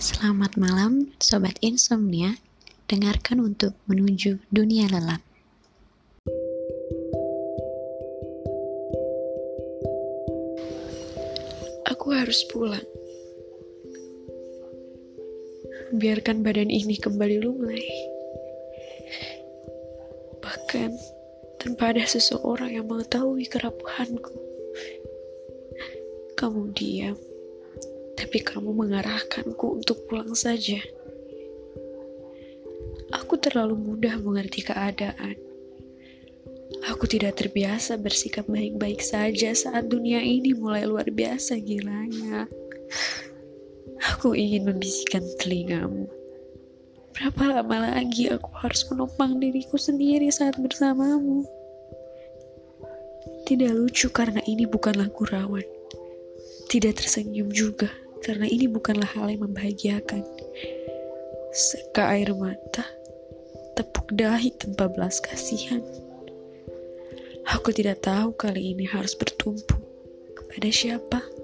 Selamat malam, Sobat Insomnia. Dengarkan untuk menuju dunia lelap. Aku harus pulang. Biarkan badan ini kembali lunglai. Bahkan tanpa ada seseorang yang mengetahui kerapuhanku. Kamu diam tapi kamu mengarahkanku untuk pulang saja. Aku terlalu mudah mengerti keadaan. Aku tidak terbiasa bersikap baik-baik saja saat dunia ini mulai luar biasa gilanya. Aku ingin membisikkan telingamu. Berapa lama lagi aku harus menopang diriku sendiri saat bersamamu? Tidak lucu karena ini bukanlah gurauan. Tidak tersenyum juga karena ini bukanlah hal yang membahagiakan. Seka air mata, tepuk dahi tanpa belas kasihan. Aku tidak tahu kali ini harus bertumpu kepada siapa.